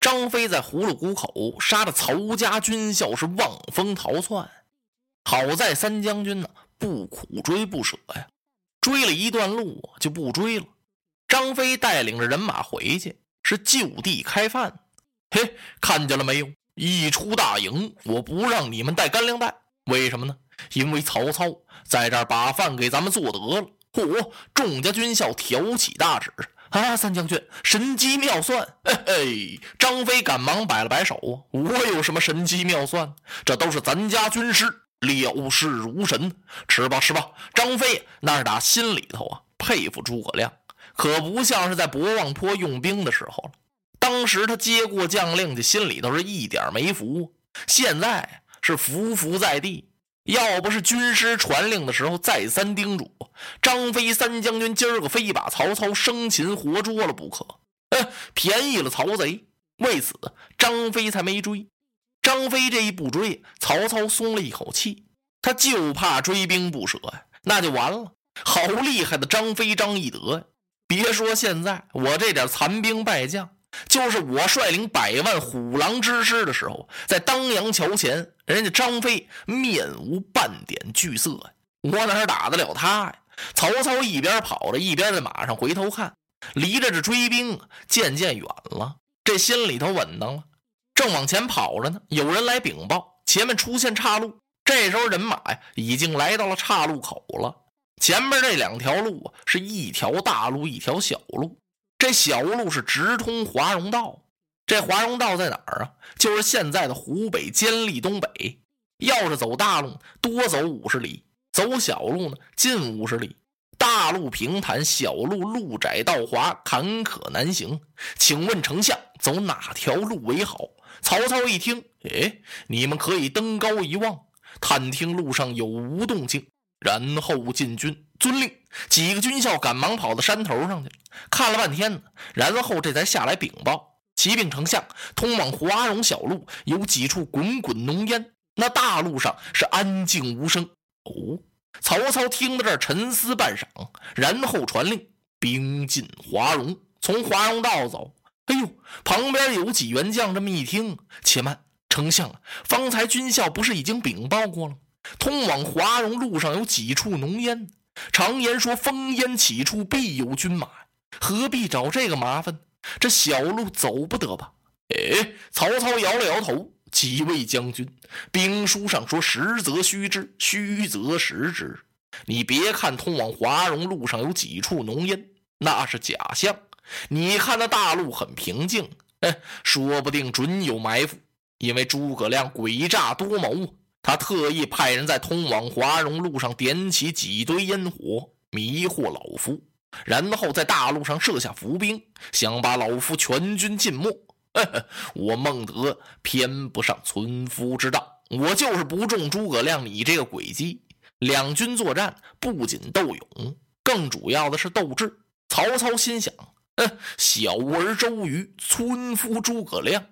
张飞在葫芦谷口杀的曹家军校是望风逃窜，好在三将军呢不苦追不舍呀，追了一段路就不追了。张飞带领着人马回去，是就地开饭。嘿，看见了没有？一出大营，我不让你们带干粮袋，为什么呢？因为曹操在这儿把饭给咱们做得了。嚯！众家军校挑起大指啊！三将军神机妙算，嘿嘿！张飞赶忙摆了摆手啊，我有什么神机妙算？这都是咱家军师料事如神。吃吧吃吧！张飞那是打心里头啊佩服诸葛亮。可不像是在博望坡用兵的时候了。当时他接过将令，就心里头是一点没服。现在是服服在地。要不是军师传令的时候再三叮嘱，张飞三将军今儿个非把曹操生擒活捉了不可。嗯，便宜了曹贼。为此，张飞才没追。张飞这一不追，曹操松了一口气。他就怕追兵不舍呀，那就完了。好厉害的张飞张翼德呀！别说现在我这点残兵败将，就是我率领百万虎狼之师的时候，在当阳桥前，人家张飞面无半点惧色呀，我哪打得了他呀？曹操一边跑着，一边在马上回头看，离着这追兵渐渐远了，这心里头稳当了，正往前跑着呢。有人来禀报，前面出现岔路。这时候人马呀，已经来到了岔路口了。前面这两条路啊，是一条大路，一条小路。这小路是直通华容道。这华容道在哪儿啊？就是现在的湖北监利东北。要是走大路，多走五十里；走小路呢，近五十里。大路平坦，小路路窄道滑，坎坷难行。请问丞相，走哪条路为好？曹操一听，哎，你们可以登高一望，探听路上有无动静。然后进军，遵令。几个军校赶忙跑到山头上去，看了半天呢，然后这才下来禀报：启禀丞相，通往华容小路有几处滚滚浓烟，那大路上是安静无声。哦，曹操听到这儿沉思半晌，然后传令：兵进华容，从华容道走。哎呦，旁边有几员将这么一听，且慢，丞相，方才军校不是已经禀报过了吗？通往华容路上有几处浓烟，常言说烽烟起处必有军马，何必找这个麻烦？这小路走不得吧？哎，曹操摇了摇头。几位将军，兵书上说实则虚之，虚则实之。你别看通往华容路上有几处浓烟，那是假象。你看那大路很平静，哎，说不定准有埋伏。因为诸葛亮诡诈多谋。他特意派人在通往华容路上点起几堆烟火，迷惑老夫，然后在大路上设下伏兵，想把老夫全军尽没。我孟德偏不上村夫之道，我就是不中诸葛亮你这个诡计。两军作战不仅斗勇，更主要的是斗智。曹操心想：小儿周瑜，村夫诸葛亮。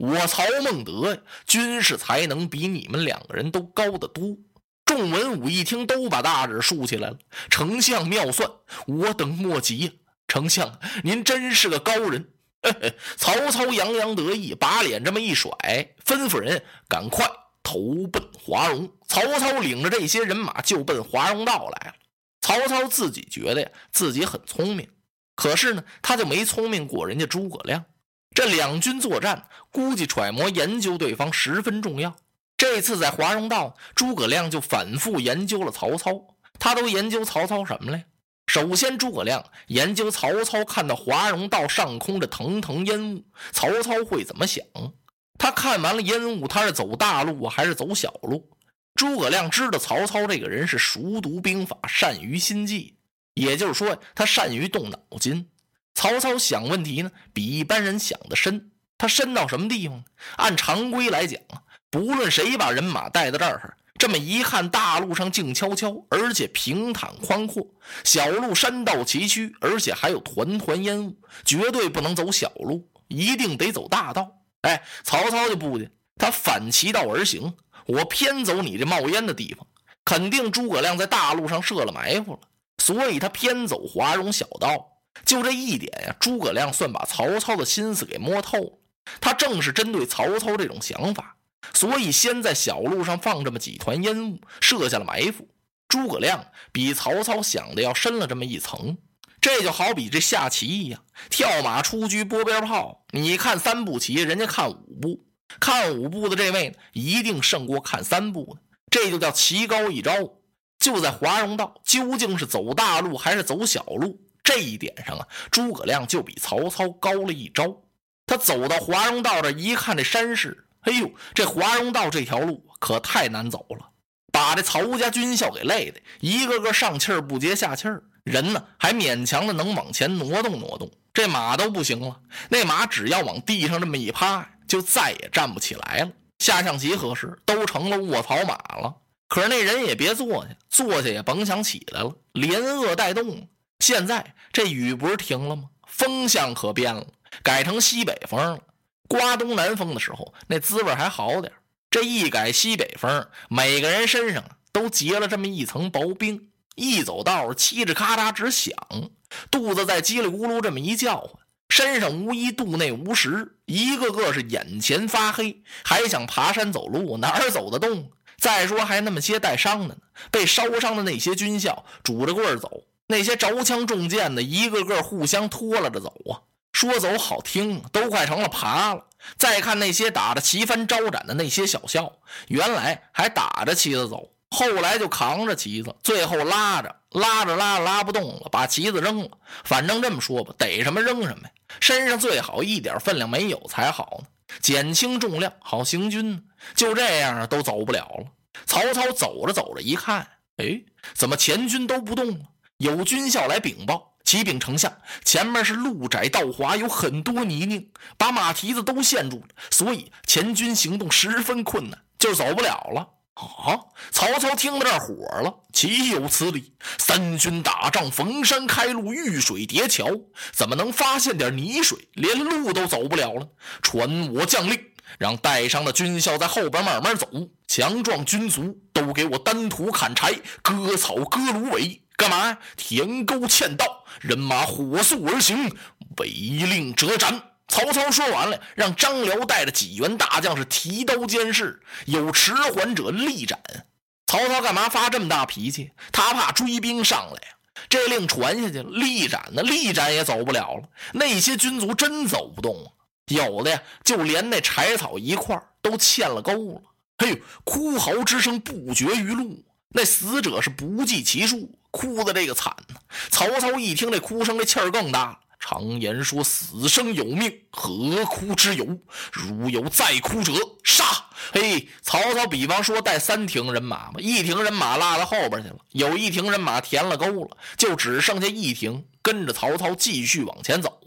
我曹孟德呀，军事才能比你们两个人都高得多。众文武一听，都把大指竖起来了。丞相妙算，我等莫及呀！丞相，您真是个高人。曹操洋洋得意，把脸这么一甩，吩咐人赶快投奔华容。曹操领着这些人马就奔华容道来了。曹操自己觉得呀，自己很聪明，可是呢，他就没聪明过人家诸葛亮。这两军作战，估计揣摩研究对方十分重要。这次在华容道，诸葛亮就反复研究了曹操。他都研究曹操什么了？首先，诸葛亮研究曹操看到华容道上空这腾腾烟雾，曹操会怎么想？他看完了烟雾，他是走大路还是走小路？诸葛亮知道曹操这个人是熟读兵法，善于心计，也就是说，他善于动脑筋。曹操想问题呢，比一般人想的深。他深到什么地方？按常规来讲啊，不论谁把人马带到这儿，这么一看，大路上静悄悄，而且平坦宽阔；小路山道崎岖，而且还有团团烟雾，绝对不能走小路，一定得走大道。哎，曹操就不的，他反其道而行，我偏走你这冒烟的地方，肯定诸葛亮在大路上设了埋伏了，所以他偏走华容小道。就这一点呀，诸葛亮算把曹操的心思给摸透了。他正是针对曹操这种想法，所以先在小路上放这么几团烟雾，设下了埋伏。诸葛亮比曹操想的要深了这么一层，这就好比这下棋一样，跳马出车拨鞭炮。你看三步棋，人家看五步，看五步的这位，一定胜过看三步的，这就叫棋高一招。就在华容道，究竟是走大路还是走小路？这一点上啊，诸葛亮就比曹操高了一招。他走到华容道这一看，这山势，哎呦，这华容道这条路可太难走了，把这曹家军校给累的，一个个上气儿不接下气儿，人呢还勉强的能往前挪动挪动，这马都不行了，那马只要往地上这么一趴，就再也站不起来了。下象棋合适，都成了卧槽马了。可是那人也别坐下，坐下也甭想起来了，连饿带冻。现在这雨不是停了吗？风向可变了，改成西北风了。刮东南风的时候，那滋味还好点这一改西北风，每个人身上都结了这么一层薄冰，一走道嘁吱咔嚓直响，肚子在叽里咕噜这么一叫唤，身上无衣，肚内无食，一个个是眼前发黑，还想爬山走路，哪儿走得动？再说还那么些带伤的呢，被烧伤的那些军校拄着棍儿走，那些着枪中箭的，一个个互相拖拉着走啊。说走好听，都快成了爬了。再看那些打着旗幡招展的那些小校，原来还打着旗子走，后来就扛着旗子，最后拉着拉着拉着拉不动了，把旗子扔了。反正这么说吧，逮什么扔什么，身上最好一点分量没有才好呢。减轻重量，好行军呢。就这样，都走不了了。曹操走着走着，一看，哎，怎么前军都不动了？有军校来禀报：“启禀丞相，前面是路窄道滑，有很多泥泞，把马蹄子都陷住了，所以前军行动十分困难，就走不了了。”啊！曹操听到这儿火了，岂有此理！三军打仗，逢山开路，遇水叠桥，怎么能发现点泥水，连路都走不了了？传我将令，让带伤的军校在后边慢慢走，强壮军卒都给我单土砍柴，割草割芦苇，干嘛？填沟嵌道，人马火速而行，违令折斩。曹操说完了，让张辽带着几员大将是提刀监视，有迟缓者立斩。曹操干嘛发这么大脾气？他怕追兵上来。这令传下去了，立斩呢，立斩也走不了了。那些军卒真走不动啊，有的呀，就连那柴草一块都嵌了沟了。嘿呦，哭嚎之声不绝于路，那死者是不计其数，哭的这个惨呢。曹操一听这哭声，这气儿更大。常言说：“死生有命，何哭之有？如有再哭者，杀！”嘿，曹操比方说带三庭人马吧，一庭人马落到后边去了，有一庭人马填了沟了，就只剩下一庭跟着曹操继续往前走。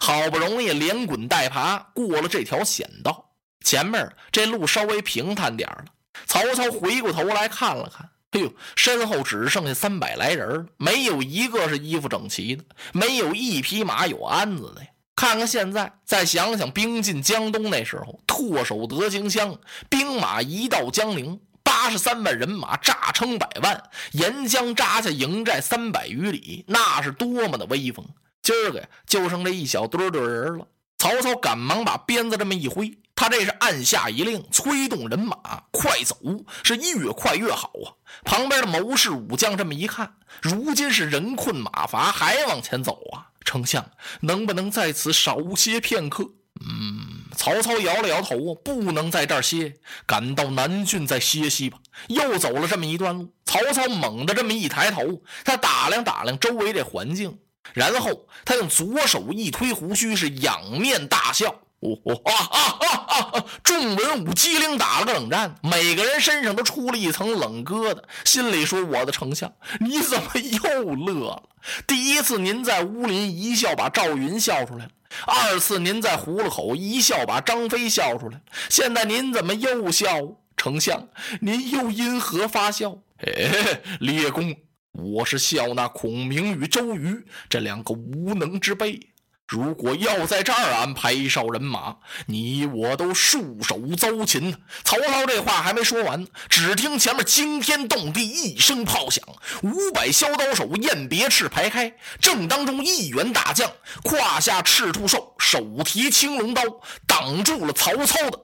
好不容易连滚带爬过了这条险道，前面这路稍微平坦点了。曹操回过头来看了看。哎呦，身后只剩下三百来人没有一个是衣服整齐的，没有一匹马有鞍子的呀。看看现在，再想想兵进江东那时候，唾手得荆襄，兵马一到江陵，八十三万人马炸称百万，沿江扎下营寨三百余里，那是多么的威风！今儿个，就剩这一小堆堆人了。曹操赶忙把鞭子这么一挥。他这是按下一令，催动人马快走，是越快越好啊！旁边的谋士武将这么一看，如今是人困马乏，还往前走啊！丞相能不能在此少歇片刻？嗯，曹操摇了摇头啊，不能在这歇，赶到南郡再歇息吧。又走了这么一段路，曹操猛地这么一抬头，他打量打量周围的环境，然后他用左手一推胡须，是仰面大笑。哦哦啊啊啊啊！众文武机灵打了个冷战，每个人身上都出了一层冷疙瘩，心里说：“我的丞相，你怎么又乐了？第一次您在乌林一笑把赵云笑出来了，二次您在葫芦口一笑把张飞笑出来了，现在您怎么又笑？丞相，您又因何发笑？哎，列公，我是笑那孔明与周瑜这两个无能之辈。”如果要在这儿安排一哨人马，你我都束手遭擒。曹操这话还没说完，只听前面惊天动地一声炮响，五百削刀手雁别翅排开，正当中一员大将胯下赤兔兽，手提青龙刀，挡住了曹操的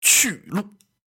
去路。